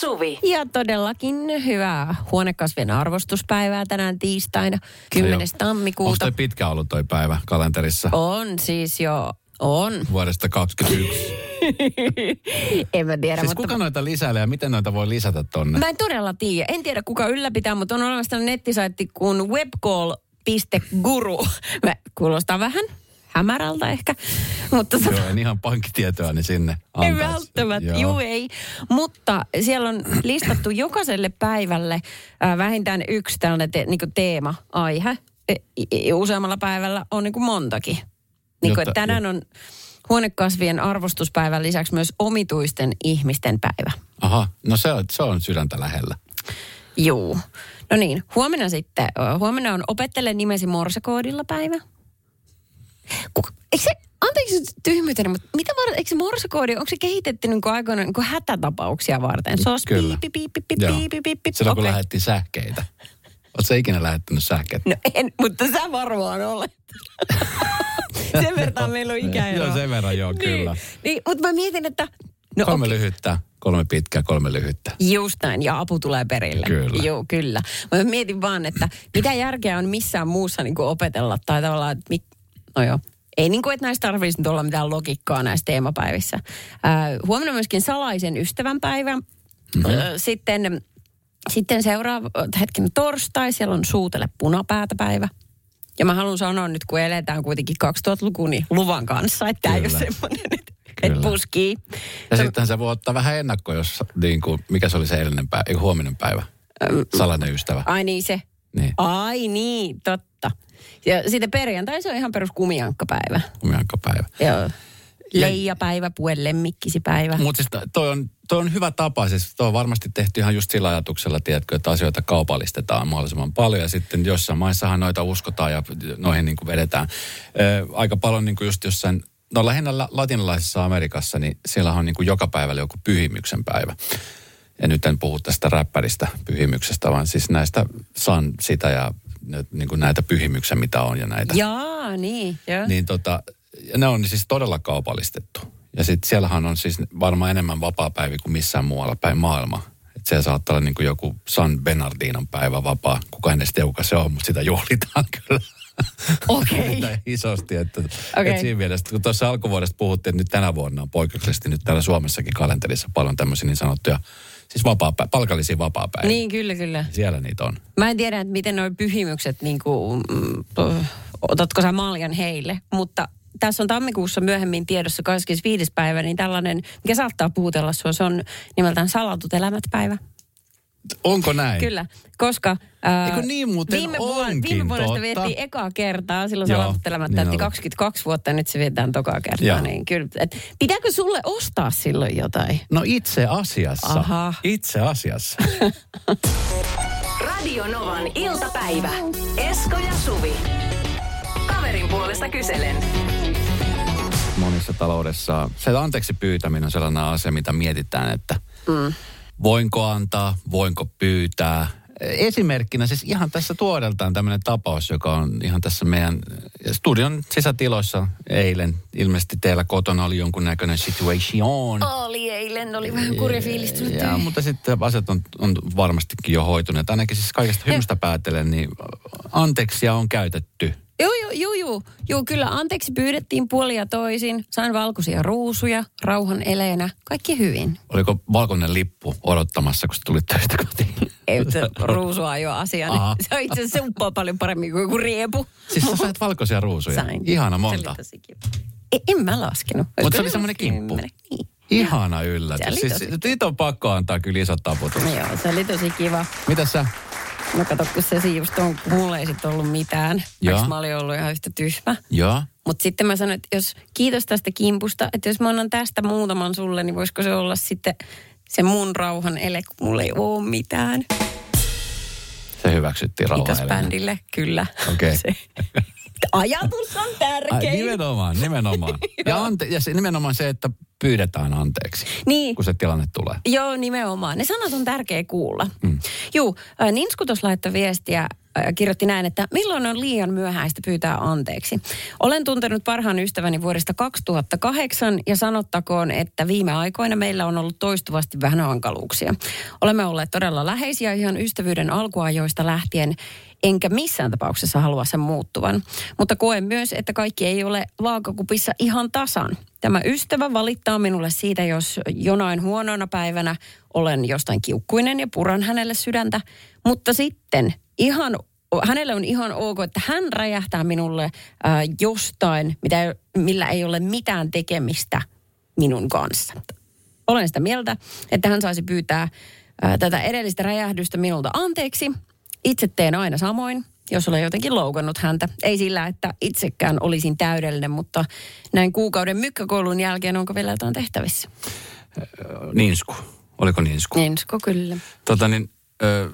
Suvi. Ja todellakin hyvää huonekasvien arvostuspäivää tänään tiistaina 10. Onko tammikuuta. toi pitkä ollut toi päivä kalenterissa On siis jo, on. vuodesta 2021? en mä tiedä, siis mutta... kuka noita lisäilee ja miten noita voi lisätä tonne? Mä en todella tiedä. En tiedä kuka ylläpitää, mutta on olemassa tällainen nettisaitti kuin webcall.guru. Mä kuulostaa vähän hämärältä ehkä, mutta Joo, en ihan pankkitietoa niin sinne Ei antaisi. välttämättä, Joo. juu ei. Mutta siellä on listattu jokaiselle päivälle äh, vähintään yksi tällainen te, niin teema-aihe. E, useammalla päivällä on niin kuin montakin. Niin kuin, Jotta- että tänään on huonekasvien arvostuspäivän lisäksi myös omituisten ihmisten päivä. Aha, no se on, se on sydäntä lähellä. Juu. No niin, huomenna sitten, huomenna on opettele nimesi morsekoodilla päivä. Kuka, eikö se, anteeksi nyt tyhmyyteni, mutta mitä varten, eikö se morsekoodi, onko se kehitetty niin kuin aikoina niin kuin hätätapauksia varten? Se on Kyllä. piipi, piipi, piipi, Joo. piipi, piipi. Silloin kun Okei. lähettiin sähkeitä. Oletko ikinä lähettänyt sähkeitä? No en, mutta sä varmaan olet. sen verran meillä on ikäero. Joo, sen verran joo, kyllä. Niin, niin, mutta mä mietin, että... No kolme okei. lyhyttä, kolme pitkää, kolme lyhyttä. Just näin, ja apu tulee perille. Kyllä. Joo, kyllä. Mä mietin vaan, että mitä järkeä on missään muussa niin opetella, tai tavallaan, että mit, no joo, ei niin kuin, että näistä tarvitsisi nyt olla mitään logiikkaa näissä teemapäivissä. Ää, huomenna myöskin salaisen ystävän päivä. Mm-hmm. Sitten, sitten seuraava, hetken torstai, siellä on suutele punapäätä päivä. Ja mä haluan sanoa nyt, kun eletään kuitenkin 2000-lukua, niin luvan kanssa, että tämä ei ole semmoinen, että, että puskii. Ja sitten se voi ottaa vähän ennakko, jos niin kuin, mikä se oli se edellinen päivä, ei, huominen päivä. Salainen ystävä. Ai niin se. Niin, Ai niin, totta. Ja sitten perjantai se on ihan perus kumiankkapäivä. päivä. Joo. Leijapäivä, puen lemmikkisipäivä. Mutta siis toi on, toi on hyvä tapa, siis toi on varmasti tehty ihan just sillä ajatuksella, tiedätkö, että asioita kaupallistetaan mahdollisimman paljon ja sitten jossain maissahan noita uskotaan ja noihin niin kuin vedetään. Ö, aika paljon niin kuin just jossain, no lähinnä la- latinalaisessa Amerikassa, niin siellä on niin kuin joka päivällä joku pyhimyksen päivä. Ja nyt en puhu tästä räppäristä pyhimyksestä, vaan siis näistä san sitä ja niin kuin näitä pyhimyksen, mitä on ja näitä. Jaa, niin. Joo. Niin tota, ja ne on siis todella kaupallistettu. Ja sitten siellähän on siis varmaan enemmän vapaa-päivi kuin missään muualla päin maailma. Et siellä saattaa olla niin kuin joku San Bernardinon päivä vapaa. Kuka en edes tiedä, kuka se on, mutta sitä juhlitaan kyllä. Okei. Näin isosti. Että, Okei. että siinä mielessä, kun tuossa alkuvuodesta puhuttiin, että nyt tänä vuonna on poikkeuksellisesti nyt täällä Suomessakin kalenterissa paljon tämmöisiä niin sanottuja, siis vapaa palkallisia vapaa-päiviä. Niin, kyllä, kyllä. Siellä niitä on. Mä en tiedä, että miten nuo pyhimykset, niin kuin, mm, otatko sä maljan heille, mutta tässä on tammikuussa myöhemmin tiedossa 25. päivä, niin tällainen, mikä saattaa puhutella sua, se on nimeltään salatut elämät päivä. Onko näin? Kyllä, koska ää, Eikö niin muuten viime, vuonna, onkin, viime vuodesta totta. vietiin ekaa kertaa, silloin Joo, salatut elämät niin täytti oli. 22 vuotta ja nyt se vietään tokaa kertaa. Joo. Niin kyllä, et, pitääkö sulle ostaa silloin jotain? No itse asiassa. Aha. Itse asiassa. Radio Novan iltapäivä. Esko ja Suvi. Kaverin puolesta kyselen. monissa taloudessa se anteeksi pyytäminen on sellainen asia, mitä mietitään, että mm. Voinko antaa, voinko pyytää. Esimerkkinä siis ihan tässä tuodeltaan tämmöinen tapaus, joka on ihan tässä meidän studion sisätiloissa eilen. Ilmeisesti teillä kotona oli jonkunnäköinen situation. Oli eilen, oli vähän kurja fiilis. Ja, mutta sitten asiat on, on varmastikin jo hoituneet. Ainakin siis kaikesta hymystä päätellen, niin anteeksia on käytetty. Joo, joo, joo, joo. Joo, kyllä anteeksi pyydettiin puolia toisin. Sain valkoisia ruusuja, rauhan eleenä. Kaikki hyvin. Oliko valkoinen lippu odottamassa, kun tulit töistä kotiin? Ei, ruusua ei ole asia. Aha. Niin se on itse asiassa sumppaa paljon paremmin kuin joku riepu. Siis sä sait valkoisia ruusuja? Sain. Ihana monta. Ei, en mä laskenut. Mutta se oli semmoinen kimppu. Niin. Ihana yllätys. Siis, siitä on pakko antaa kyllä isot taputukset. No joo, se oli tosi kiva. Mitä sä? No kato, kun se just on, mulla ei sitten ollut mitään. Joo. Vaikka mä olin ollut ihan yhtä tyhmä. Joo. Mutta sitten mä sanoin, että jos kiitos tästä kimpusta, että jos mä annan tästä muutaman sulle, niin voisiko se olla sitten se mun rauhan ele, kun mulla ei ole mitään. Se hyväksyttiin Kiitos rauhan elämään. bändille, kyllä. Okei. Se- Ajatus on Ai, tärkein. nimenomaan, nimenomaan. ja, ante, ja se, nimenomaan se, että pyydetään anteeksi, Niin, kun se tilanne tulee. Joo, nimenomaan. Ne sanat on tärkeä kuulla. Mm. Juu, äh, Ninsku tuossa laittoi viestiä, kirjoitti näin, että milloin on liian myöhäistä pyytää anteeksi. Olen tuntenut parhaan ystäväni vuodesta 2008 ja sanottakoon, että viime aikoina meillä on ollut toistuvasti vähän hankaluuksia. Olemme olleet todella läheisiä ihan ystävyyden alkuajoista lähtien enkä missään tapauksessa halua sen muuttuvan. Mutta koen myös, että kaikki ei ole vaakakupissa ihan tasan. Tämä ystävä valittaa minulle siitä, jos jonain huonona päivänä olen jostain kiukkuinen ja puran hänelle sydäntä. Mutta sitten ihan hänelle on ihan ok, että hän räjähtää minulle äh, jostain, mitä, millä ei ole mitään tekemistä minun kanssa. Olen sitä mieltä, että hän saisi pyytää äh, tätä edellistä räjähdystä minulta anteeksi itse teen aina samoin, jos olen jotenkin loukannut häntä. Ei sillä, että itsekään olisin täydellinen, mutta näin kuukauden mykkäkoulun jälkeen onko vielä jotain tehtävissä? Niinsku. Oliko Niinsku? Niinsku, kyllä. Tota niin, ö,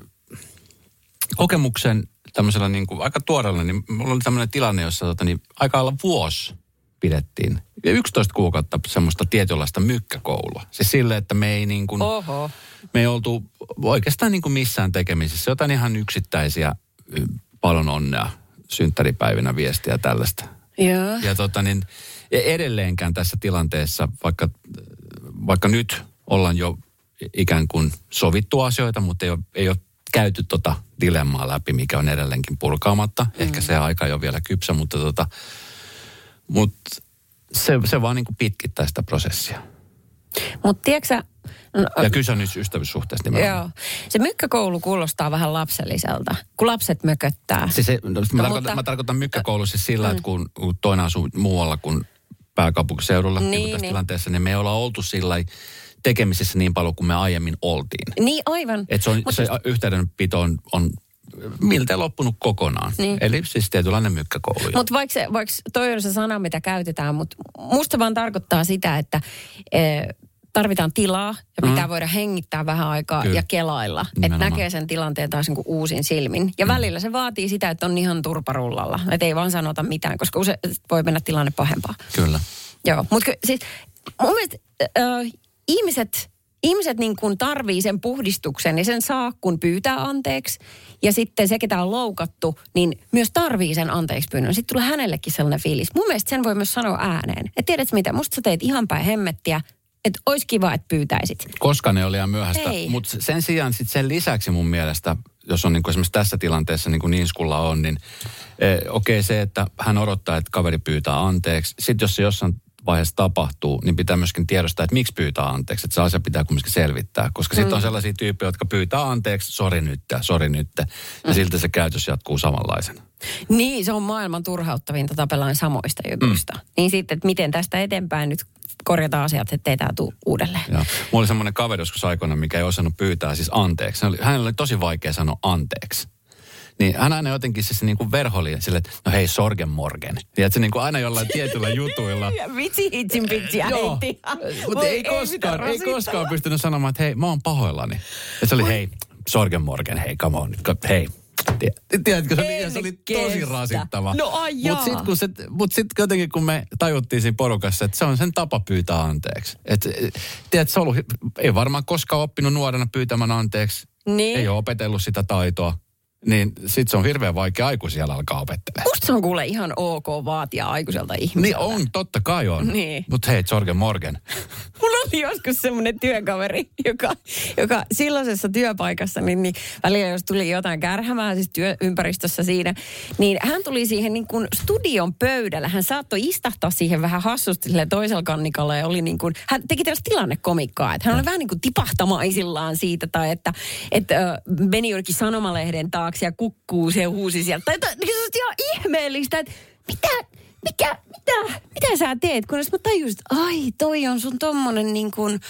kokemuksen tämmöisellä niin kuin, aika tuoreella, niin mulla oli tämmöinen tilanne, jossa tota, niin, aika alla vuosi pidettiin. 11 kuukautta semmoista tietynlaista mykkäkoulua. Siis sille, että me ei niin kuin, Oho. me ei oltu oikeastaan niin kuin missään tekemisissä. Jotain ihan yksittäisiä paljon onnea synttäripäivinä viestiä ja tällaista. Joo. Ja tota niin, ja edelleenkään tässä tilanteessa, vaikka, vaikka nyt ollaan jo ikään kuin sovittu asioita, mutta ei ole, ei ole käyty tota dilemmaa läpi, mikä on edelleenkin purkaamatta. Mm. Ehkä se aika ei ole vielä kypsä, mutta tota, mutta se, se vaan niin kuin pitkittää sitä prosessia. Mutta tiedätkö No, ja kyse on nyt ystävyyssuhteesta nimenomaan. Joo. Se mykkäkoulu kuulostaa vähän lapselliselta, kun lapset mököttää. Siis se, no, mä, no, tarkoitan, mutta, mä tarkoitan mykkäkoulu siis sillä, mm. että kun, kun toinen asuu muualla kuin pääkaupunkiseudulla niin, niin tässä niin. tilanteessa, niin me ei olla oltu sillä tekemisissä niin paljon kuin me aiemmin oltiin. Niin, aivan. Et se, on, se siis... yhteydenpito on, on miltä loppunut kokonaan. Niin. Eli siis tietynlainen mykkäkoulu. Mutta vaikka, se, vaikka toi on se sana, mitä käytetään, mutta musta vaan tarkoittaa sitä, että e, tarvitaan tilaa ja pitää mm. voida hengittää vähän aikaa Kyllä. ja kelailla. Että näkee sen tilanteen taas niin uusin silmin. Ja mm. välillä se vaatii sitä, että on ihan turparullalla. Että ei vaan sanota mitään, koska usein voi mennä tilanne pahempaa. Kyllä. Joo, mutta siis mun mielestä äh, ihmiset ihmiset niin kuin tarvii sen puhdistuksen ja sen saa, kun pyytää anteeksi. Ja sitten se, ketä on loukattu, niin myös tarvii sen anteeksi pyynnön. Sitten tulee hänellekin sellainen fiilis. Mun mielestä sen voi myös sanoa ääneen. Että tiedätkö mitä, musta sä teet ihan päin hemmettiä, että olisi kiva, että pyytäisit. Koska ne oli ihan myöhäistä. Mutta sen sijaan sit sen lisäksi mun mielestä, jos on niinku esimerkiksi tässä tilanteessa niin kuin Niinskulla on, niin eh, okei okay, se, että hän odottaa, että kaveri pyytää anteeksi. Sitten jos se jossain vaiheessa tapahtuu, niin pitää myöskin tiedostaa, että miksi pyytää anteeksi. Että se asia pitää kumminkin selvittää. Koska mm. sitten on sellaisia tyyppejä, jotka pyytää anteeksi, sori nyt, sori nyt. Ja mm. siltä se käytös jatkuu samanlaisena. Niin, se on maailman turhauttavinta tapellaan samoista jutuista. Mm. Niin sitten, että miten tästä eteenpäin nyt korjata asiat, ettei tämä tule uudelleen. Joo. Mulla oli semmoinen kaveri joskus aikoina, mikä ei osannut pyytää siis anteeksi. Hänellä oli tosi vaikea sanoa anteeksi. Niin hän aina jotenkin siis niin kuin verholi sille, että no hei Sorgen Morgen. Tiedätkö, niin kuin aina jollain tietyllä jutuilla. Vitsi hitsin pitsiä heitti. Mutta ei, koskaan, ei koskaan pystynyt sanomaan, että hei mä oon pahoillani. Ja se oli hei Sorgen Morgen, hei come on, hei Tiedätkö, se oli, se oli tosi rasittava. No Mutta sitten se, mut sit jotenkin kun me tajuttiin siinä porukassa, että se on sen tapa pyytää anteeksi. Et, tiedät, se ollut, ei varmaan koskaan oppinut nuorena pyytämään anteeksi. Niin. Ei ole opetellut sitä taitoa niin sit se on hirveän vaikea aikuisella alkaa opettelemaan. Musta se on kuule ihan ok vaatia aikuiselta ihmiseltä. Niin on, totta kai on. Niin. Mutta hei, Jorgen Morgan. Mulla oli joskus semmoinen työkaveri, joka, joka silloisessa työpaikassa, niin, niin välillä jos tuli jotain kärhämää siis työympäristössä siinä, niin hän tuli siihen niin kuin studion pöydällä. Hän saattoi istahtaa siihen vähän hassusti toisella kannikalle ja oli niin kuin, hän teki tällaista tilannekomikkaa, että hän oli no. vähän niin kuin tipahtamaisillaan siitä tai että, että äh, meni jonnekin sanomalehden taakse taakse ja kukkuu se huusi sieltä. Tai, tai niin se on ihan ihmeellistä, että mitä, mikä, mitä, mitä sä teet? Kun mä tajusin, että ai toi on sun tommonen niin kuin,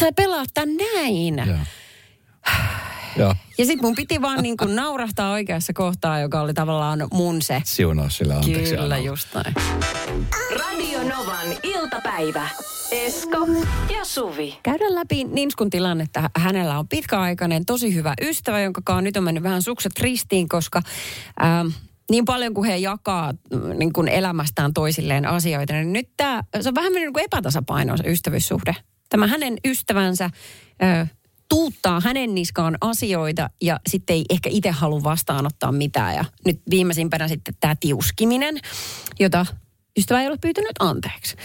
sä pelaat tän näin. Ja, Ja. Ja sitten mun piti vaan niin kuin naurahtaa oikeassa kohtaa, joka oli tavallaan mun se. Siunaa sillä anteeksi. Kyllä, anna. just näin. Radio Novan iltapäivä. Esko ja Suvi. Käydään läpi Ninskun tilannetta. Hänellä on pitkäaikainen, tosi hyvä ystävä, jonka nyt on mennyt vähän sukset ristiin, koska... Ähm, niin paljon kuin he jakaa niin kuin elämästään toisilleen asioita, niin nyt tämä, se on vähän mennyt niin kuin epätasapainoa se ystävyyssuhde. Tämä hänen ystävänsä ö, tuuttaa hänen niskaan asioita ja sitten ei ehkä itse halua vastaanottaa mitään. Ja nyt viimeisimpänä sitten tämä tiuskiminen, jota ystävä ei ole pyytänyt anteeksi.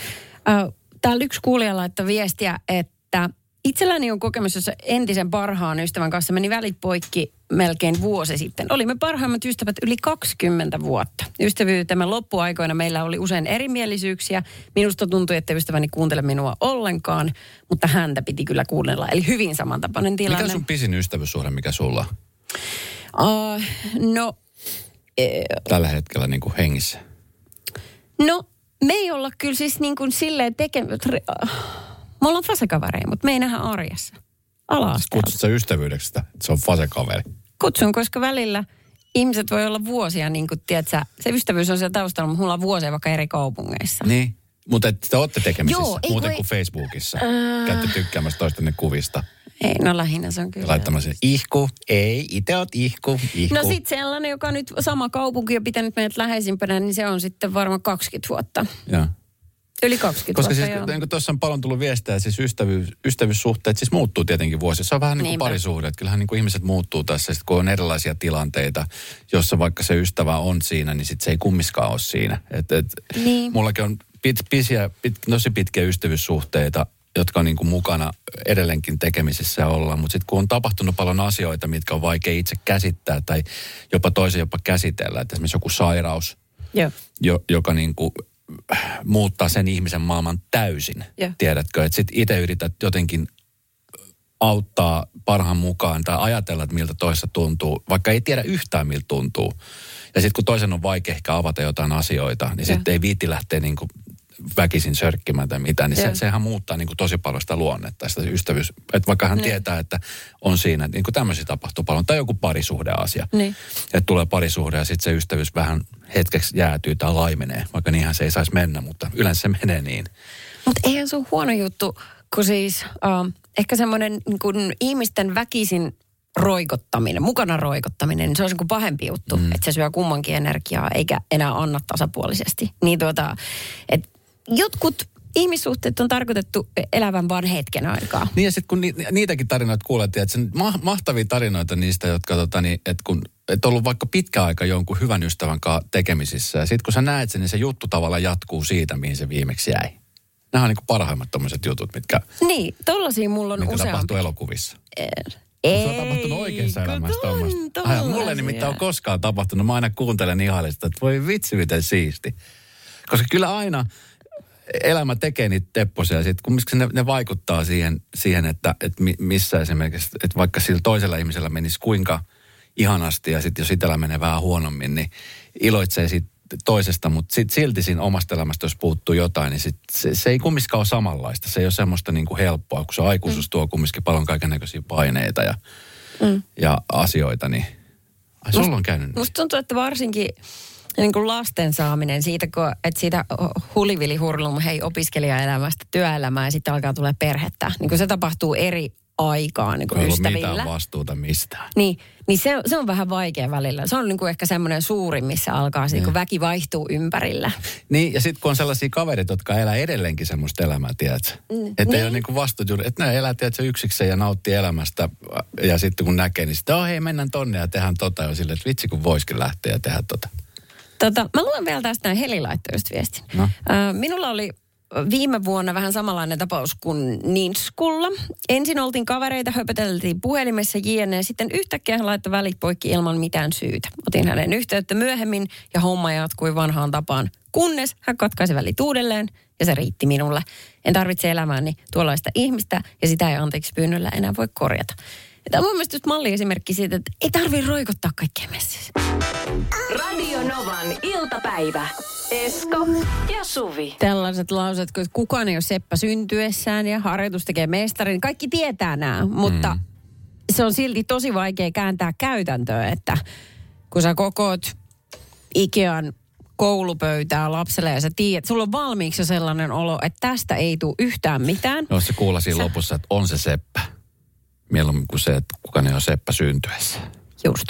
Täällä yksi kuulija laittoi viestiä, että itselläni on kokemus, jossa entisen parhaan ystävän kanssa meni välit poikki melkein vuosi sitten. Olimme parhaimmat ystävät yli 20 vuotta. Ystävyytemme loppuaikoina meillä oli usein erimielisyyksiä. Minusta tuntui, että ystäväni kuuntele minua ollenkaan, mutta häntä piti kyllä kuunnella. Eli hyvin samantapainen tilanne. Mikä on sun pisin ystävyyssuhde, mikä sulla? Uh, no... E- Tällä hetkellä niin kuin hengissä. No, me ei olla kyllä siis niin kuin silleen tekemään... Me ollaan fasekavereja, mutta me ei nähdä arjessa. ala Kutsut sä ystävyydeksi että se on fasekaveri? Kutsun, koska välillä ihmiset voi olla vuosia, niin kuin, tiedätkö, se ystävyys on siellä taustalla, mutta mulla on vuosia vaikka eri kaupungeissa. Niin, mutta te olette tekemisissä Joo, muuten ei, kuin Facebookissa. Äh... Käytte tykkäämässä toistenne kuvista. Ei, no lähinnä se on kyllä. Laittamassa ihku, ei, itse oot ihku, ihku. No sit sellainen, joka nyt sama kaupunki on pitänyt meidät läheisimpänä, niin se on sitten varmaan 20 vuotta. Joo. Yli 20 Koska vuotta, siis, niin tuossa on paljon tullut viestejä, siis ystävyys, ystävyyssuhteet siis muuttuu tietenkin vuosissa. Se on vähän niin kuin parisuhde, että kyllähän niin kuin ihmiset muuttuu tässä, sit kun on erilaisia tilanteita, jossa vaikka se ystävä on siinä, niin sit se ei kummiskaan ole siinä. Et, et, niin. Mullakin on pit, pisiä, pit, tosi pitkiä ystävyyssuhteita, jotka on niin kuin mukana edelleenkin tekemisissä ja ollaan. Mutta sitten kun on tapahtunut paljon asioita, mitkä on vaikea itse käsittää tai jopa toisen jopa käsitellä, että esimerkiksi joku sairaus, Joo. Jo, joka niin kuin muuttaa sen ihmisen maailman täysin. Yeah. Tiedätkö, että sitten itse yrität jotenkin auttaa parhaan mukaan tai ajatella, että miltä toista tuntuu, vaikka ei tiedä yhtään miltä tuntuu. Ja sitten kun toisen on vaikea ehkä avata jotain asioita, niin sitten ei viitti lähteä niin kuin väkisin sörkkimään tai mitään, niin se, sehän muuttaa niin kuin tosi paljon sitä luonnetta, sitä ystävyys. Että vaikka hän ne. tietää, että on siinä, niin kuin tämmöisiä tapahtuu paljon, tai joku parisuhdeasia. Niin. Että tulee parisuhde ja sitten se ystävyys vähän hetkeksi jäätyy tai laimenee, vaikka niinhän se ei saisi mennä, mutta yleensä se menee niin. Mutta eihän se ole huono juttu, kun siis uh, ehkä semmoinen niin ihmisten väkisin roikottaminen, mukana roikottaminen, niin se on niin kuin pahempi juttu, mm. että se syö kummankin energiaa eikä enää anna tasapuolisesti. Niin tuota, että jotkut ihmissuhteet on tarkoitettu elävän vain hetken aikaa. Niin ja sitten kun ni, niitäkin tarinoita kuulet, että sen ma, mahtavia tarinoita niistä, jotka tota, niin, että kun et ollut vaikka pitkä aika jonkun hyvän ystävän kanssa tekemisissä. Ja sitten kun sä näet sen, niin se juttu tavallaan jatkuu siitä, mihin se viimeksi jäi. Nämä on niin parhaimmat tommoset jutut, mitkä... Niin, tollasia mulla on mitkä useampi. tapahtuu elokuvissa. Ei, se on tapahtunut oikeassa elämässä tuommoista. Mulle nimittäin on koskaan tapahtunut. Mä aina kuuntelen ihallista, että voi vitsi miten siisti. Koska kyllä aina elämä tekee niitä tepposia sitten kumminkin ne, ne, vaikuttaa siihen, siihen että, että missä esimerkiksi, että vaikka sillä toisella ihmisellä menisi kuinka ihanasti ja sitten jos itsellä menee vähän huonommin, niin iloitsee siitä toisesta, mutta sit silti siinä omasta elämästä, jos puuttuu jotain, niin sit se, se ei kumminkaan ole samanlaista. Se ei ole semmoista niin kuin helppoa, kun se aikuisuus mm. tuo kumminkin paljon kaikenlaisia paineita ja, mm. ja asioita, niin ai sulla on käynyt Musta tuntuu, että varsinkin niin kuin lasten saaminen siitä, kun, että siitä hulivili-hurlum, hei opiskelijaelämästä työelämään ja sitten alkaa tulla perhettä. Niin kuin se tapahtuu eri aikaan niin kuin ei ystävillä. mitään vastuuta mistään. Niin, niin se, se on vähän vaikea välillä. Se on niin kuin ehkä semmoinen suurin, missä alkaa se, niin kun väki vaihtuu ympärillä. Niin, ja sitten kun on sellaisia kavereita, jotka elää edelleenkin semmoista elämää, tiedätkö? Mm, että niin. ei ole niin kuin vastuut, että ne elää, tiedätkö, yksikseen ja nauttii elämästä. Ja sitten kun näkee, niin sitten, oh hei, mennään tonne ja tehdään tota. Ja silleen, että vitsi kun voisikin lähteä ja tehdä tota. Tota, mä luen vielä tästä näin Heli laittoi viestin. No. Minulla oli viime vuonna vähän samanlainen tapaus kuin Ninskulla. Ensin oltiin kavereita, höpöteltiin puhelimessa jne. Sitten yhtäkkiä hän laittoi välit poikki ilman mitään syytä. Otin hänen yhteyttä myöhemmin ja homma jatkui vanhaan tapaan. Kunnes hän katkaisi välit uudelleen ja se riitti minulle. En tarvitse elämääni tuollaista ihmistä ja sitä ei anteeksi pyynnöllä enää voi korjata. Tämä on mun mielestä just malliesimerkki siitä, että ei tarvii roikottaa kaikkea messissä. Radio Novan iltapäivä. Esko ja Suvi. Tällaiset lauset, kun kukaan ei ole seppä syntyessään ja harjoitus tekee mestarin. Kaikki tietää nämä, mutta mm. se on silti tosi vaikea kääntää käytäntöä, että kun sä kokoot Ikean koulupöytää lapselle ja sä tiedät, sulla on valmiiksi jo sellainen olo, että tästä ei tule yhtään mitään. No se kuulla siinä sä... lopussa, että on se seppä mieluummin kuin se, että kuka ne on seppä syntyessä. Just.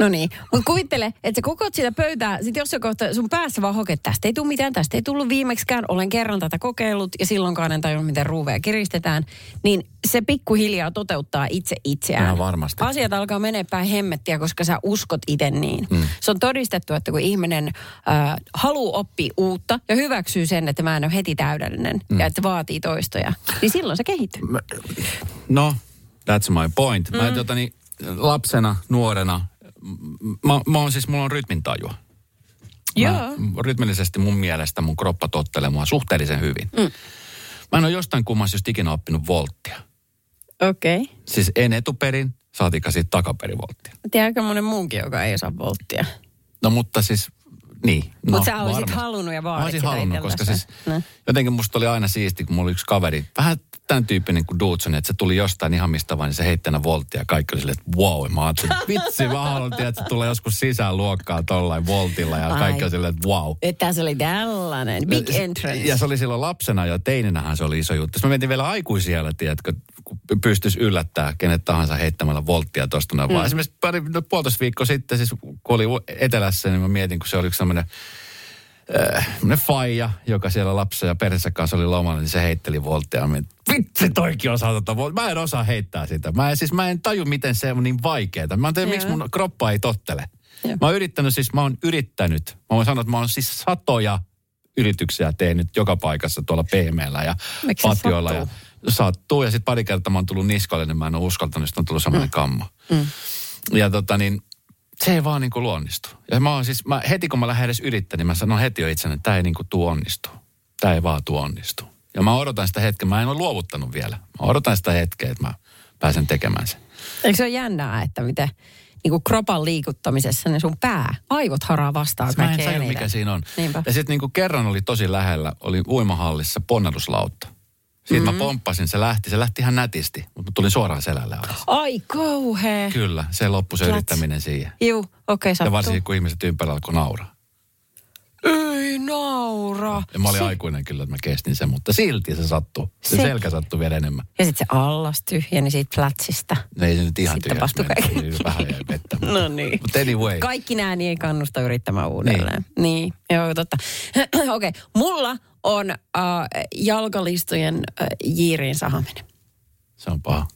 No niin, mutta kuvittele, että sä kokoat sitä pöytää, sit jos kohta sun päässä vaan hoket, tästä ei tule mitään, tästä ei tullut viimeksikään, olen kerran tätä kokeillut ja silloinkaan en tajunnut, miten ruuveja kiristetään, niin se pikkuhiljaa toteuttaa itse itseään. Ihan varmasti. Asiat alkaa menee päin hemmettiä, koska sä uskot itse niin. Mm. Se on todistettu, että kun ihminen äh, haluaa oppia uutta ja hyväksyy sen, että mä en ole heti täydellinen mm. ja että vaatii toistoja, niin silloin se kehittyy. No, that's my point. Mm. Mä, totani, lapsena, nuorena, mä, mä oon siis, mulla on rytmintajua. Joo. Mä, rytmillisesti mun mielestä mun kroppa tottelee mua suhteellisen hyvin. Mm. Mä en ole jostain kummassa just ikinä oppinut volttia. Okei. Okay. Siis en etuperin, saatika siitä takaperin volttia. Tiedätkö monen muunkin, joka ei saa volttia? No mutta siis, niin. No, Mutta sä olisit halunnut ja vaadit olisin sitä halunnut, koska siis No. jotenkin musta oli aina siisti, kun mulla oli yksi kaveri, vähän tämän tyyppinen kuin Dudson, että se tuli jostain ihan mistä vaan, niin se heitti aina volttia ja kaikki oli silleen, että wow, ja mä ajattelin, että vitsi, mä haluan tiedä, että se tulee joskus sisään luokkaa tollain voltilla ja Ai. kaikki oli silleen, että wow. Että se oli tällainen, big entrance. Ja se oli silloin lapsena ja teininähän se oli iso juttu. Sitten mä mietin vielä aikuisiellä, tiedätkö, pystyisi yllättää kenet tahansa heittämällä volttia tuosta noin. Mm. Vaan esimerkiksi pari, no, puolitoista viikkoa sitten, siis kun oli etelässä, niin mä mietin, kun se oli yksi sellainen äh, faija, joka siellä lapsen ja perheessä kanssa oli lomalla, niin se heitteli volttia. Mä mietin, vitsi toikin osaa tota volttia. Mä en osaa heittää sitä. Mä en, siis mä en taju, miten se on niin vaikeaa. Mä en tiedä, miksi mun kroppa ei tottele. Joo. Mä oon yrittänyt, siis mä oon yrittänyt. Mä voin sanoa, että mä oon siis satoja yrityksiä tehnyt joka paikassa tuolla pehmeällä ja Miksi patioilla. Ja sattuu? Ja sitten pari kertaa mä oon tullut niskalle, niin mä en ole uskaltanut, sitten on tullut semmoinen mm. kammo. Mm. Ja tota niin, se ei vaan niinku luonnistu. Ja mä oon siis, mä, heti kun mä lähden edes yrittämään, niin mä sanon heti jo itselleni, että tämä ei niinku tuu onnistu. Tämä ei vaan tuu onnistu. Ja mä odotan sitä hetkeä, mä en ole luovuttanut vielä. Mä odotan sitä hetkeä, että mä pääsen tekemään sen. Eikö se ole jännää, että miten niin kuin kropan liikuttamisessa niin sun pää, aivot haraa vastaan Mä en eniten. mikä siinä on. Niinpä. Ja sitten niinku kerran oli tosi lähellä, oli uimahallissa ponnahduslautta. Siitä mm-hmm. mä pomppasin, se lähti, se lähti ihan nätisti, mutta tulin suoraan selälle alas. Ai kauhea. Kyllä, se loppui se Plats. yrittäminen siihen. Juu, okei okay, Ja sattuu. varsinkin kun ihmiset ympärillä alkoi nauraa. Ei naura. Ja mä olin Se- aikuinen kyllä, että mä kestin sen, mutta silti se sattui. Se, Se- selkä sattui vielä enemmän. Ja sitten se allas tyhjeni siitä platsista. No ei se nyt ihan Sitten kaikki. Oli Vähän jäi vettä. No niin. Mutta anyway. Kaikki nämä niin ei kannusta yrittämään uudelleen. Niin, niin joo, totta. Okei, okay. mulla on äh, jalkalistojen äh, jiiriin sahaminen. Se on paha.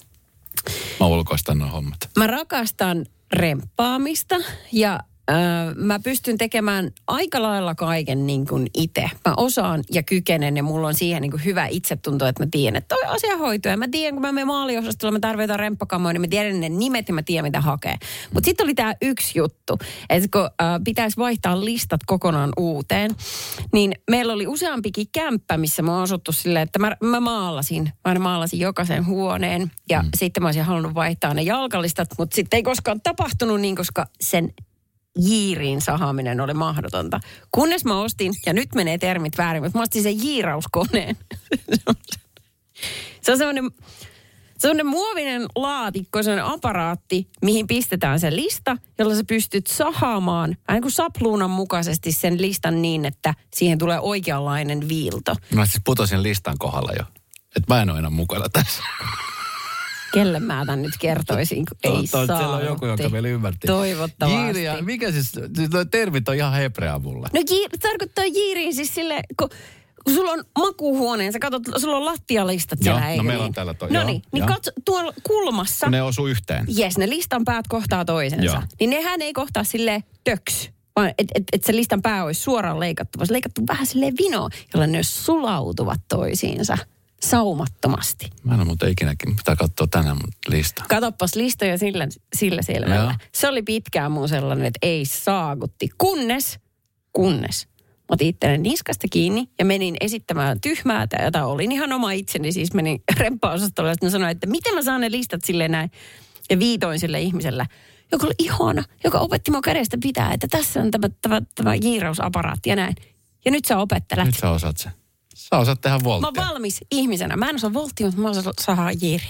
Mä ulkoistan nuo hommat. Mä rakastan remppaamista ja ö, mä pystyn tekemään aika lailla kaiken niin kuin itse. Mä osaan ja kykenen ja mulla on siihen niin kuin hyvä itsetunto, että mä tiedän, että toi asia hoituu. Ja mä tiedän, kun mä menen maaliosastolla, mä tarvitaan remppakamoja, niin mä tiedän ne nimet ja mä tiedän, mitä hakee. Mutta sitten oli tämä yksi juttu, että kun pitäisi vaihtaa listat kokonaan uuteen, niin meillä oli useampikin kämppä, missä mä oon asuttu silleen, että mä, mä maalasin. Mä aina maalasin jokaisen huoneen ja mm. sitten mä olisin halunnut vaihtaa ne jalkalistat, mutta sitten ei koskaan tapahtunut niin, koska sen jiiriin sahaminen oli mahdotonta. Kunnes mä ostin, ja nyt menee termit väärin, mutta mä ostin sen jiirauskoneen. se on semmoinen, semmoinen muovinen laatikko, semmoinen aparaatti, mihin pistetään se lista, jolla sä pystyt sahaamaan vähän niin kuin sapluunan mukaisesti sen listan niin, että siihen tulee oikeanlainen viilto. Mä siis putosin listan kohdalla jo. Että mä en ole enää mukana tässä. Kelle mä tämän nyt kertoisin, kun ei Totta, saa. Siellä on joku, joka vielä ymmärti. Toivottavasti. Jiiri ja, mikä siis, siis noi termit on ihan hebrea mulle. No jiir, tarkoittaa jiiriin siis sille, kun, kun sulla on makuuhuoneen, sä katsot, sulla on lattialistat Joo, siellä, no eikö meillä on täällä toi- No joo, niin, niin joo. katso, tuolla kulmassa, ne osuu yhteen. jes, ne listan päät kohtaa toisensa. Joo. Niin nehän ei kohtaa sille töks, vaan että et, et se listan pää olisi suoraan leikattu, vaan se leikattu vähän silleen vinoon, jolloin ne sulautuvat toisiinsa saumattomasti. Mä en ole muuten ikinäkin, pitää katsoa tänään mun lista. Katoppas listoja sillä, sillä silmällä. Joo. Se oli pitkään mun sellainen, että ei saakutti. Kunnes, kunnes mä otin itselleni niskasta kiinni ja menin esittämään tyhmää, tai jota olin ihan oma itseni, siis menin remppaosastolle ja sanoin, että miten mä saan ne listat silleen näin. Ja viitoin sille ihmiselle, joka oli ihana, joka opetti mua kädestä pitää, että tässä on tämä, tämä, tämä jiirausaparaatti ja näin. Ja nyt sä opettelet. Nyt sä osaat sen. Sä osaat tehdä Mä volttia. oon valmis ihmisenä. Mä en osaa volttia, mutta mä osaan saada jiiri.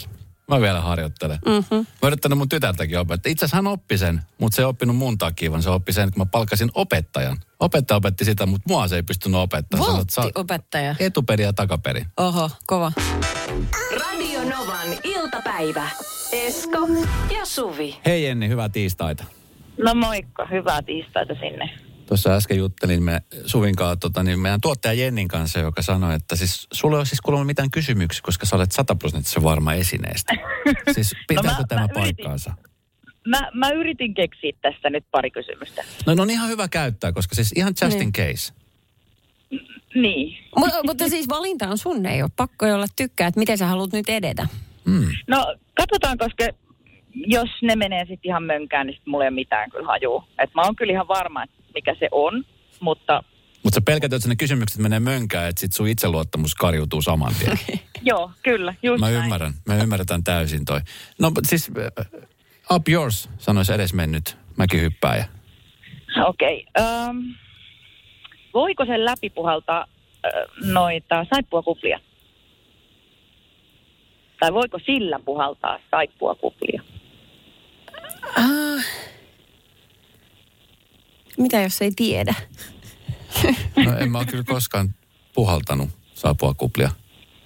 Mä vielä harjoittelen. Mm-hmm. Mä oon yrittänyt mun tytärtäkin opettaa. Itse asiassa hän oppi sen, mutta se ei oppinut mun takia, vaan se oppi sen, kun mä palkasin opettajan. Opettaja opetti sitä, mutta mua se ei pystynyt opettamaan. Voltti-opettaja. Etuperi ja takaperi. Oho, kova. Radio Novan iltapäivä. Esko ja Suvi. Hei Jenni, hyvää tiistaita. No moikka, hyvää tiistaita sinne. Tuossa äsken juttelin me Suvin kanssa, tota, niin meidän tuottaja Jennin kanssa, joka sanoi, että siis sulla ei ole siis kuulemma mitään kysymyksiä, koska sä olet sataprosenttisen varma esineestä. Siis pitääkö No mä- tämä mä yritin. paikkaansa? Mä, mä yritin keksiä tästä nyt pari kysymystä. No, no on ihan hyvä käyttää, koska siis ihan just Niin. in case. Niin. Mutta, mutta siis valinta on sun, ei ole pakko olla tykkää, että miten sä haluat nyt edetä. Mm. No katsotaan, koska jos ne menee sitten ihan mönkään, niin sit mulla ei ole mitään kyllä hajuu. Et mä oon kyllä ihan varma, että mikä se on, mutta Mutta sä pelkät, että ne kysymykset menee mönkään, että sit sun itseluottamus karjutuu saman tien. joo, kyllä, just Mä näin. ymmärrän, mä ymmärrän täysin toi. No siis uh, up yours, sanoisi edesmennyt mäkihyppääjä. Okei. Okay. Um, voiko sen läpi puhaltaa uh, noita saippuakuplia? Tai voiko sillä puhaltaa saippuakuplia? Ah. Mitä jos ei tiedä? No en mä ole kyllä koskaan puhaltanut saapua kuplia.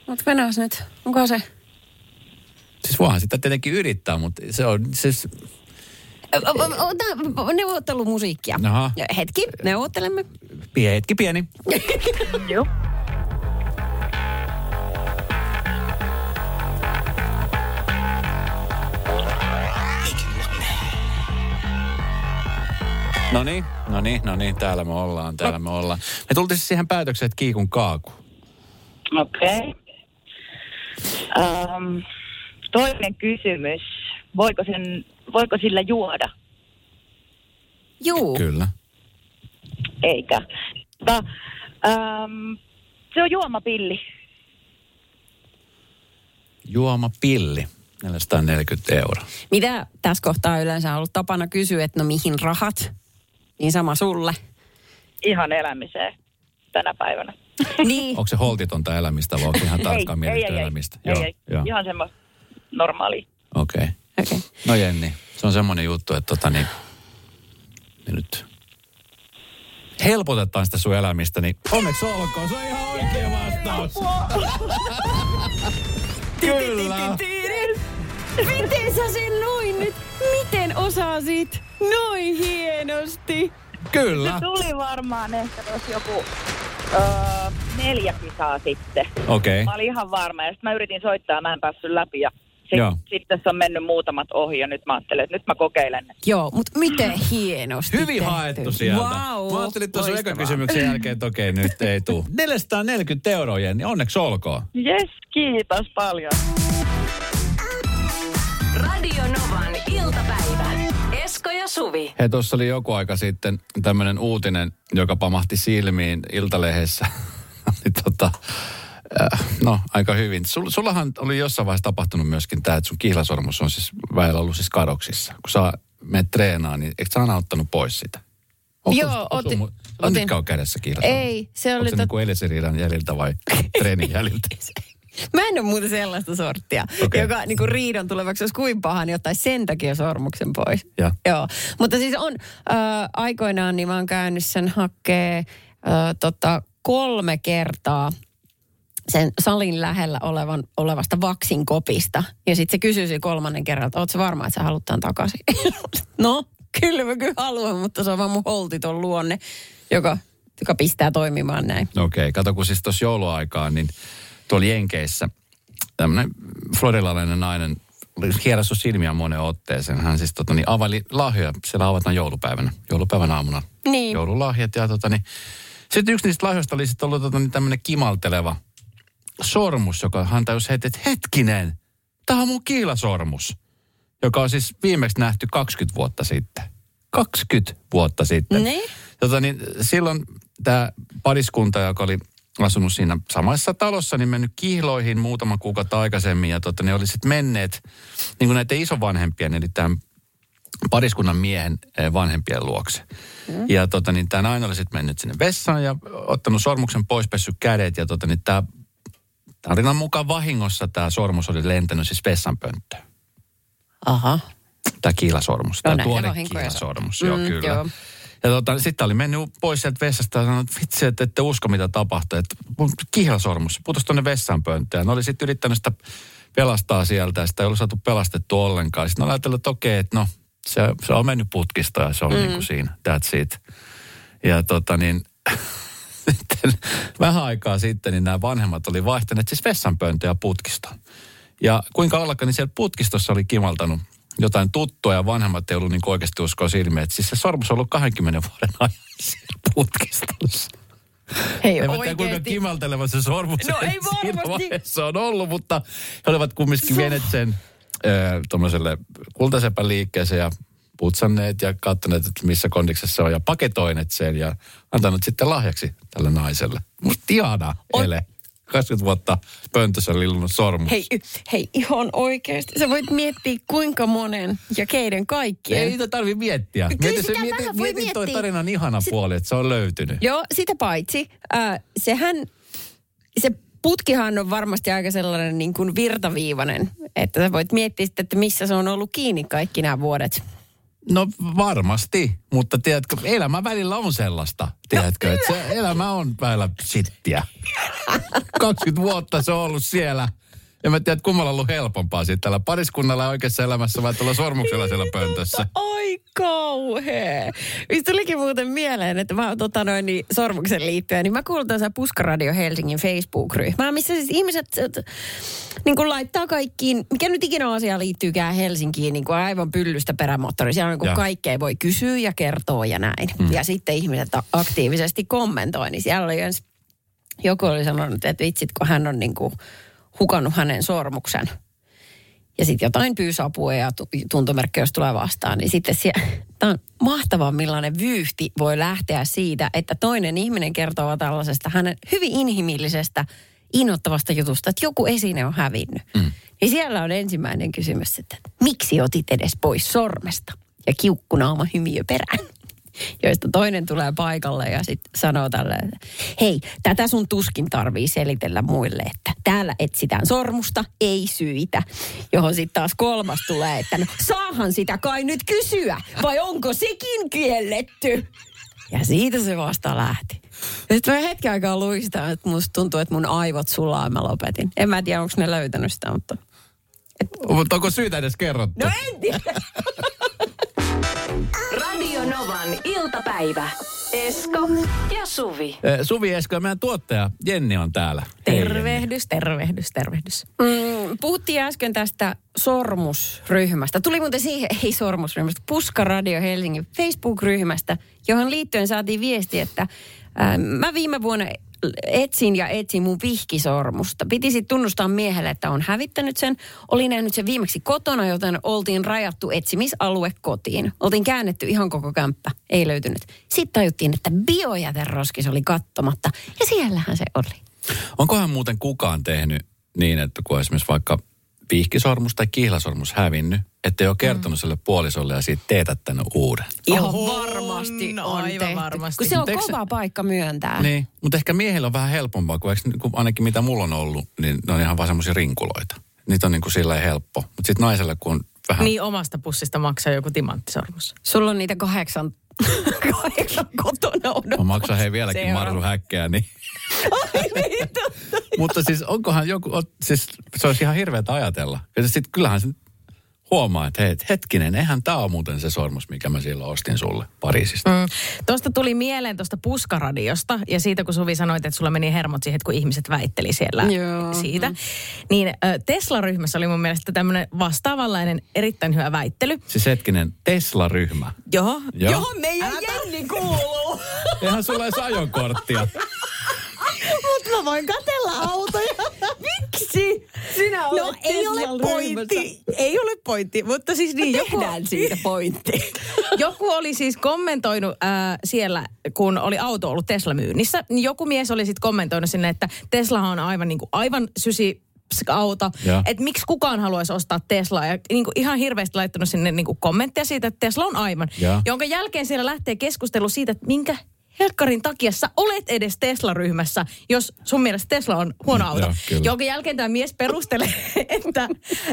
Mutta mennään nyt. Onko se? Siis voihan sitä tietenkin yrittää, mutta se on siis... Ota neuvottelumusiikkia. Aha. Hetki, neuvottelemme. Pieni hetki pieni. Joo. No niin, no niin, no niin, täällä me ollaan, täällä me ollaan. Me tultiin siis siihen päätökseen, että kiikun kaaku. Okei. Okay. Um, toinen kysymys. Voiko, sen, voiko sillä juoda? Juu. Kyllä. Eikä. Ta, um, se on juomapilli. Juomapilli, 440 euroa. Mitä tässä kohtaa yleensä on ollut tapana kysyä, että no mihin rahat? Niin sama sulle. Ihan elämiseen tänä päivänä. Niin. Onko se holtitonta elämistä vai onko ihan tarkkaan mietitty elämistä? Ei, ei, joo. Ihan semmoista normaalia. Okei. Okay. Okay. No Jenni, se on semmoinen juttu, että tota niin, me nyt helpotetaan sitä sun elämistä, niin onneksi olkoon, se on ihan oikea vastaus. Kyllä. Miten sä sen noin nyt? Miten osasit noin hienosti? Kyllä. Tuli varmaan ehkä tuossa joku öö, neljä kisaa sitten. Okei. Okay. Mä olin ihan varma ja sitten mä yritin soittaa, mä en päässyt läpi ja sit, sitten tässä on mennyt muutamat ohi ja nyt mä ajattelin, että nyt mä kokeilen. Joo, mutta miten hienosti Hyvin tehty. haettu sieltä. Wow, Mä ajattelin tuossa eka kysymyksen jälkeen, että okei, nyt ei tuu. 440 euroa, Jenni, onneksi olkoon. Jes, kiitos paljon. Esko ja Suvi. Hei, tuossa oli joku aika sitten tämmöinen uutinen, joka pamahti silmiin Iltalehdessä. Tota, äh, no, aika hyvin. Sul, sullahan oli jossain vaiheessa tapahtunut myöskin tämä, että sun kihlasormus on siis väillä ollut siis kadoksissa. Kun sä menet treenaan, niin eikö sä aina ottanut pois sitä? Joo, otin- Sulla otin. kädessä kihlasormus? Ei, se oli Onko se tot- niin kuin jäljiltä vai treenin jäljiltä? Mä en ole muuten sellaista sorttia, okay. joka niin kuin riidon tulevaksi, jos kuin paha, niin ottaisi sen takia sormuksen pois. Ja. Joo, mutta siis on äh, aikoinaan, niin mä oon käynyt sen hakkee äh, tota, kolme kertaa sen salin lähellä olevan, olevasta vaksin kopista. Ja sitten se kysyisi kolmannen kerran, että ootko varma, että sä haluat tämän takaisin? no, kyllä mä kyllä haluan, mutta se on vaan mun holtiton luonne, joka, joka pistää toimimaan näin. Okei, okay, kato kun siis tuossa jouluaikaan, niin tuolla Jenkeissä tämmöinen floridalainen nainen oli hierassu silmiä monen otteeseen. Hän siis tota, niin availi lahjoja, siellä avataan joulupäivänä, joulupäivän aamuna. Niin. Joululahjat ja tota, niin, sitten yksi niistä lahjoista oli sitten ollut tota, niin tämmöinen kimalteleva sormus, joka hän tajus heti, että hetkinen, tämä on mun kiilasormus, joka on siis viimeksi nähty 20 vuotta sitten. 20 vuotta sitten. Niin. Tota, niin silloin tämä pariskunta, joka oli asunut siinä samassa talossa, niin mennyt kihloihin muutama kuukautta aikaisemmin. Ja tota, ne oli sitten menneet niin kuin näiden isovanhempien, eli tämän pariskunnan miehen eh, vanhempien luokse. Mm. Ja tota, niin tämä nainen oli sitten mennyt sinne vessaan ja ottanut sormuksen pois, pessy kädet. Ja tota, niin tämä tarinan mukaan vahingossa tämä sormus oli lentänyt siis vessanpönttöön. Aha. Tämä kiilasormus, No tämä tuore kiilasormus, saa. joo Mm, kyllä. joo. Ja tota, sitten oli mennyt pois sieltä vessasta ja sanonut, että vitsi, että ette usko mitä tapahtui. Että mun kihlasormus putosi tuonne vessanpönttöön. Ne oli sitten yrittänyt sitä pelastaa sieltä ja sitä ei ollut saatu pelastettua ollenkaan. Sitten ne oli ajatellut, että okei, että no se, se on mennyt putkista ja se on mm. niin kuin siinä, that's it. Ja tota niin, sitten vähän aikaa sitten niin nämä vanhemmat oli vaihtaneet siis vessanpöntöjä putkista. Ja kuinka ollakaan, niin siellä putkistossa oli kimaltanut jotain tuttua ja vanhemmat ei ollut niin oikeasti uskoa silmiä. Että siis se sormus on ollut 20 vuoden ajan siellä putkistossa. Hei En tiedä kuinka kimalteleva se sormus No ei varmasti. vaiheessa on ollut, mutta he olivat kumminkin vieneet sen ö, tuommoiselle kultasepän liikkeeseen ja putsanneet ja katsoneet, että missä kondiksessa se on ja paketoineet sen ja antanut sitten lahjaksi tälle naiselle. Musta ihana ele. 20 vuotta pöntössä lillunut sormus. Hei, hei, ihan oikeasti. Sä voit miettiä kuinka monen ja keiden kaikkien. Ei niitä tarvi miettiä. Kyllä Mieti, sitä se, mieti, vähän voi mieti toi miettiä. tarinan ihana Sit- puoli, että se on löytynyt. Joo, sitä paitsi. Äh, sehän, se putkihan on varmasti aika sellainen niin kuin virtaviivainen, että sä voit miettiä sitten, että missä se on ollut kiinni kaikki nämä vuodet. No varmasti, mutta tiedätkö, elämä välillä on sellaista, tiedätkö, että se elämä on päällä sittiä. 20 vuotta se on ollut siellä. Ja mä tiedän, että kummalla on ollut helpompaa sitten tällä pariskunnalla oikeassa elämässä vai tuolla sormuksella siellä pöntössä. Ai kauhea. Mistä tulikin muuten mieleen, että mä tota noin, niin, sormuksen liittyen, niin mä kuulun tässä Puskaradio Helsingin Facebook-ryhmään, missä siis ihmiset et, niin kuin laittaa kaikkiin, mikä nyt ikinä asia liittyykään Helsinkiin, niin kuin aivan pyllystä perämoottori. Siellä on niin kaikkea voi kysyä ja kertoa ja näin. Mm. Ja sitten ihmiset aktiivisesti kommentoi, niin siellä oli ens, joku oli sanonut, että vitsit, kun hän on niin kuin hukannut hänen sormuksen ja sitten jotain pyysi apua ja tu- tuntomerkki, jos tulee vastaan, niin sitten siellä, tämä on mahtavaa, millainen vyyhti voi lähteä siitä, että toinen ihminen kertoo tällaisesta hänen hyvin inhimillisestä, innoittavasta jutusta, että joku esine on hävinnyt. Mm. Niin siellä on ensimmäinen kysymys, että miksi otit edes pois sormesta? Ja kiukkunaama hymiö perään. Joista toinen tulee paikalle ja sitten sanoo tälle, että hei, tätä sun tuskin tarvii selitellä muille, että täällä etsitään sormusta, ei syitä. Johon sitten taas kolmas tulee, että no saahan sitä kai nyt kysyä, vai onko sekin kielletty? Ja siitä se vasta lähti. Sitten mä hetken aikaa luistan, että musta tuntuu, että mun aivot sulaa mä lopetin. En mä tiedä, onko ne löytänyt sitä, mutta... Mutta onko syytä edes kerrottu? No en tiedä. Radio Novan iltapäivä. Esko ja Suvi. Eh, Suvi Esko ja meidän tuottaja Jenni on täällä. Hei, Jenni. Tervehdys, tervehdys, tervehdys. Mm, puhuttiin äsken tästä sormusryhmästä. Tuli muuten siihen, ei sormusryhmästä, Puska Radio Helsingin Facebook-ryhmästä, johon liittyen saatiin viesti, että ää, mä viime vuonna etsin ja etsin mun vihkisormusta. Piti sitten tunnustaa miehelle, että on hävittänyt sen. Olin nähnyt sen viimeksi kotona, joten oltiin rajattu etsimisalue kotiin. Oltiin käännetty ihan koko kämppä. Ei löytynyt. Sitten tajuttiin, että biojäteroskis oli kattomatta. Ja siellähän se oli. Onkohan muuten kukaan tehnyt niin, että kun esimerkiksi vaikka vihkisormus tai kihlasormus hävinnyt, ettei ole kertonut sille puolisolle ja siitä teetättänyt uuden. Ihan On, varmasti on aivan tehty. varmasti. Kun se on eikö se- kova paikka myöntää. Niin, mutta ehkä miehillä on vähän helpompaa, kun, eikö, kun ainakin mitä mulla on ollut, niin ne on ihan vaan semmoisia rinkuloita. Niitä on niin kuin sillä helppo. Mutta sitten naiselle, kun on vähän... Niin omasta pussista maksaa joku timanttisormus. Sulla on niitä kahdeksan, kahdeksan kotona odottaa. Mä maksan hei vieläkin Seuraava. marru niin... Mutta siis onkohan joku, siis se olisi ihan hirveätä ajatella. Ja sitten kyllähän se huomaa, että hei, hetkinen, eihän tämä ole muuten se sormus, mikä mä silloin ostin sulle Pariisista. Mm. Mm. Tuosta tuli mieleen tuosta puskaradiosta ja siitä, kun Suvi sanoit, että sulla meni hermot siihen, että kun ihmiset väitteli siellä Joo. siitä. Niin ö, Tesla-ryhmässä oli mun mielestä tämmöinen vastaavanlainen erittäin hyvä väittely. Siis hetkinen, Tesla-ryhmä. Joo. Joo. Johon meidän Jenni kuuluu. Eihän sulla edes ajokorttia. Mutta mä voin katella autoja. Miksi? Sinä No olet ei ole pointti. ryhmässä. Ei ole pointti, mutta siis niin joku... Tehdään siitä pointti. Joku oli siis kommentoinut äh, siellä, kun oli auto ollut Tesla myynnissä, niin joku mies oli sitten kommentoinut sinne, että Tesla on aivan, niin kuin, aivan sysi auto, että miksi kukaan haluaisi ostaa Teslaa. Ja niin kuin ihan hirveästi laittanut sinne niin kuin kommentteja siitä, että Tesla on aivan. Joo. Jonka jälkeen siellä lähtee keskustelu siitä, että minkä helkkarin takia sä olet edes Tesla-ryhmässä, jos sun mielestä Tesla on huono auto. Kyllä. Jonka jälkeen tämä mies perustelee, että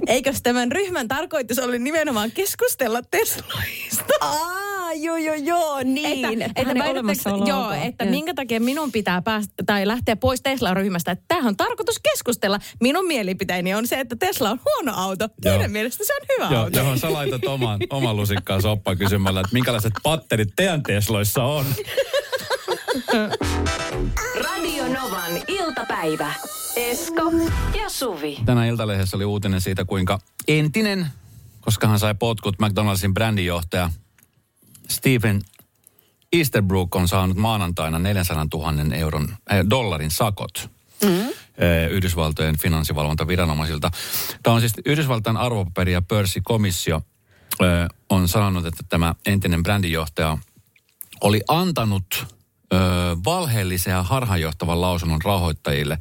eikös tämän ryhmän tarkoitus ole nimenomaan keskustella Teslaista. Aa, Aa, joo, joo, joo, niin. Että, että, väitättekö- olemassaolo joo, että Joo. minkä takia minun pitää päästä tai lähteä pois Tesla-ryhmästä. Että tämähän on tarkoitus keskustella. Minun mielipiteeni on se, että Tesla on huono auto. Teidän mielestä se on hyvä Joo, auto. johon sä laitat oman, oman lusikkaan soppaan kysymällä, että minkälaiset patterit teidän Tesloissa on. Radio Novan iltapäivä. Esko ja Suvi. Tänään Iltalehdessä oli uutinen siitä, kuinka entinen, koska hän sai potkut McDonaldsin brändinjohtaja Stephen Easterbrook on saanut maanantaina 400 000 euron, äh, dollarin sakot. Mm. Yhdysvaltojen finanssivalvontaviranomaisilta. Tämä on siis Yhdysvaltain arvopaperi- ja pörssikomissio ö, on sanonut, että tämä entinen brändinjohtaja oli antanut ö, valheellisen ja harhaanjohtavan lausunnon rahoittajille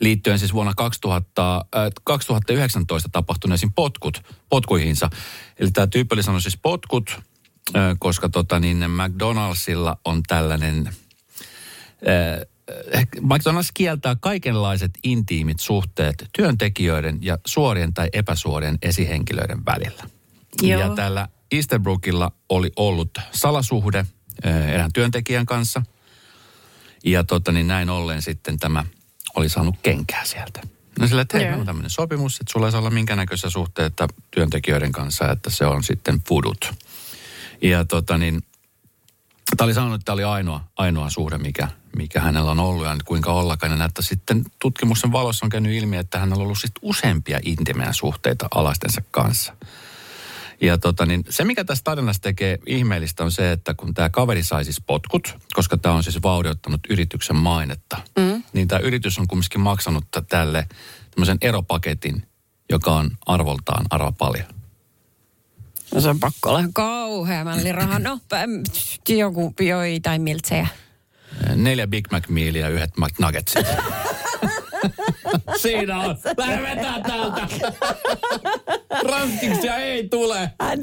liittyen siis vuonna 2000, äh, 2019 tapahtuneisiin potkut, potkuihinsa. Eli tämä tyyppi oli sanonut siis potkut, koska tota, niin McDonaldsilla on tällainen... Ö, McDonald's kieltää kaikenlaiset intiimit suhteet työntekijöiden ja suorien tai epäsuorien esihenkilöiden välillä. Joo. Ja tällä Easterbrookilla oli ollut salasuhde eh, erään työntekijän kanssa. Ja tota, niin näin ollen sitten tämä oli saanut kenkää sieltä. No sillä, että hei, meillä on tämmöinen sopimus, että sulla ei saa olla minkään näköisiä suhteita työntekijöiden kanssa, että se on sitten fudut. Ja tota niin, Tämä oli sanonut, että tämä oli ainoa, ainoa suhde, mikä, mikä hänellä on ollut ja kuinka ollakaan. Ja näyttää sitten tutkimuksen valossa on käynyt ilmi, että hänellä on ollut sitten useampia intimejä suhteita alaistensa kanssa. Ja tota, niin se, mikä tästä tarinasta tekee ihmeellistä, on se, että kun tämä kaveri sai siis potkut, koska tämä on siis vaurioittanut yrityksen mainetta, mm. niin tämä yritys on kumminkin maksanut tälle tämmöisen eropaketin, joka on arvoltaan arva paljon. No se on pakko olla kauhea mälliraha. No, joku joitain miltsejä. Neljä Big Mac Mealia ja yhdet McNuggetsit. Siinä on. Lähdetään täältä. Ranskiksia ei tule. Hän,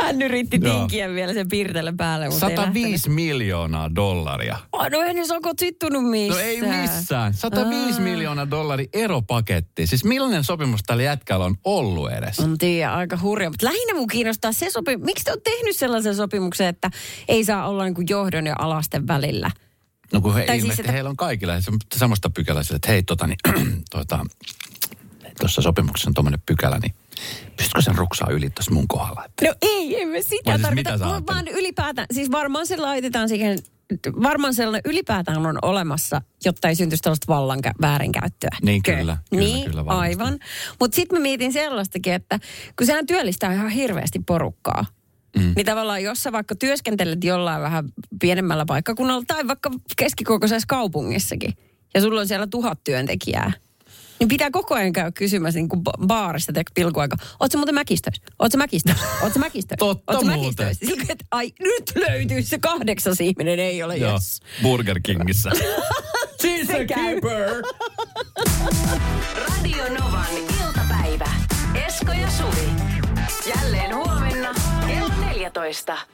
hän yritti Joo. tinkiä vielä sen piirtele päälle, mutta ei 105 miljoonaa dollaria. Oh, no ei ne sokot syttynyt missään. No ei missään. 105 Aa. miljoonaa dollari eropaketti. Siis millainen sopimus tällä jätkällä on ollut edes? On tiedä, aika hurja. Mutta lähinnä mun kiinnostaa se sopimus. Miksi te olette tehnyt sellaisen sopimuksen, että ei saa olla niin kuin johdon ja alasten välillä? No kun he Tai siis, ilmeisesti että- heillä on kaikilla samasta pykälää sille, että hei tota niin, tuota, tuossa sopimuksessa on tuommoinen pykälä, niin pystytkö sen ruksaa yli tuossa mun kohdalla? Että No ei, emme sitä Vai siis tarvita. mitä vaan, ylipäätään, siis varmaan se laitetaan siihen, varmaan sellainen ylipäätään on olemassa, jotta ei syntyisi tällaista vallan kä- väärinkäyttöä. Niin, kyllä, kyllä, niin, kyllä varmasti. aivan. Mutta sitten mä mietin sellaistakin, että kun sehän työllistää ihan hirveästi porukkaa, mm. niin tavallaan jos sä vaikka työskentelet jollain vähän pienemmällä paikkakunnalla tai vaikka keskikokoisessa kaupungissakin, ja sulla on siellä tuhat työntekijää, niin pitää koko ajan käydä kysymässä niin kuin ba- baarissa tai pilkuaika. Ootko muuten mäkistöissä? Ootko mäkistöissä? Ootko mäkistöissä? Totta Ootko muuten. Silleen, että ai nyt löytyy se kahdeksas ihminen, ei ole Joo, yes. Burger Kingissä. She's Se käy. keeper. Radio Novan iltapäivä. Esko ja Suvi. Jälleen huomenna barato está.